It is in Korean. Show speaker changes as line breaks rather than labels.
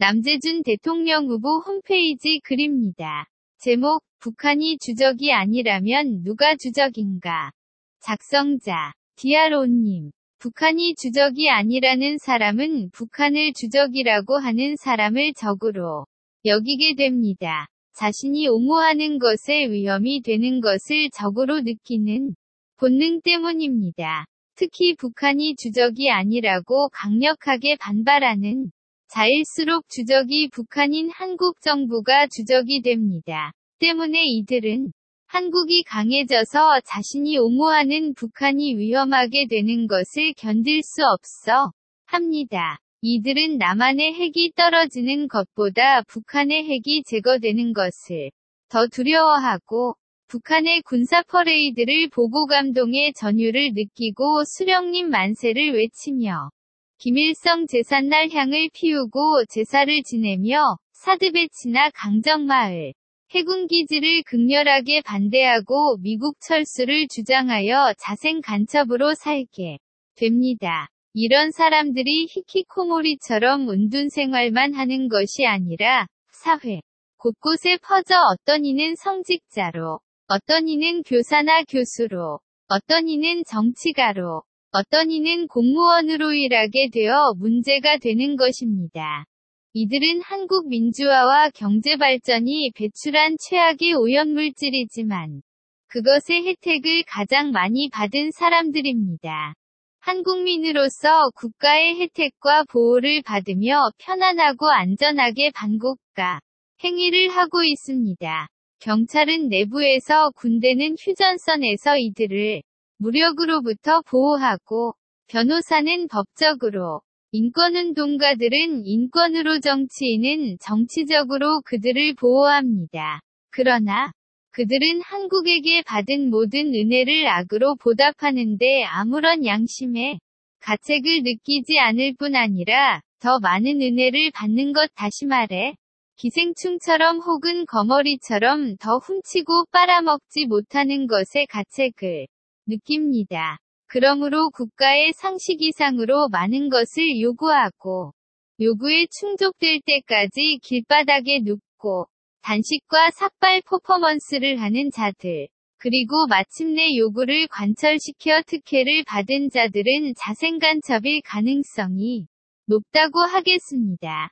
남재준 대통령 후보 홈페이지 글입니다. 제목, 북한이 주적이 아니라면 누가 주적인가? 작성자, 디아로님. 북한이 주적이 아니라는 사람은 북한을 주적이라고 하는 사람을 적으로 여기게 됩니다. 자신이 옹호하는 것에 위험이 되는 것을 적으로 느끼는 본능 때문입니다. 특히 북한이 주적이 아니라고 강력하게 반발하는 자일수록 주적이 북한인 한국 정부가 주적이 됩니다. 때문에 이들은 한국이 강해져서 자신이 옹호하는 북한이 위험하게 되는 것을 견딜 수 없어 합니다. 이들은 남한의 핵이 떨어지는 것보다 북한의 핵이 제거되는 것을 더 두려워하고 북한의 군사 퍼레이드를 보고 감동의 전율을 느끼고 수령님 만세를 외치며 김일성 제삿날 향을 피우고 제사를 지내며 사드배치나 강정마을, 해군기지를 극렬하게 반대하고 미국 철수를 주장하여 자생 간첩으로 살게 됩니다. 이런 사람들이 히키코모리처럼 운둔 생활만 하는 것이 아니라 사회 곳곳에 퍼져 어떤 이는 성직자로, 어떤 이는 교사나 교수로, 어떤 이는 정치가로, 어떤 이는 공무원으로 일하게 되어 문제가 되는 것입니다. 이들은 한국 민주화와 경제 발전이 배출한 최악의 오염물질이지만 그것의 혜택을 가장 많이 받은 사람들입니다. 한국민으로서 국가의 혜택과 보호를 받으며 편안하고 안전하게 반국가 행위를 하고 있습니다. 경찰은 내부에서 군대는 휴전선에서 이들을 무력으로부터 보호하고 변호사는 법적으로 인권운동가들은 인권으로 정치인은 정치적으로 그들을 보호합니다. 그러나 그들은 한국에게 받은 모든 은혜를 악으로 보답하는데 아무런 양심의 가책을 느끼지 않을 뿐 아니라 더 많은 은혜를 받는 것 다시 말해 기생충처럼 혹은 거머리처럼 더 훔치고 빨아먹지 못하는 것의 가책을 느낍니다. 그러므로 국가의 상식 이상으로 많은 것을 요구하고 요구에 충족될 때까지 길바닥에 눕고 단식과 삭발 퍼포먼스를 하는 자들 그리고 마침내 요구를 관철시켜 특혜를 받은 자들은 자생간첩일 가능성이 높다고 하겠습니다.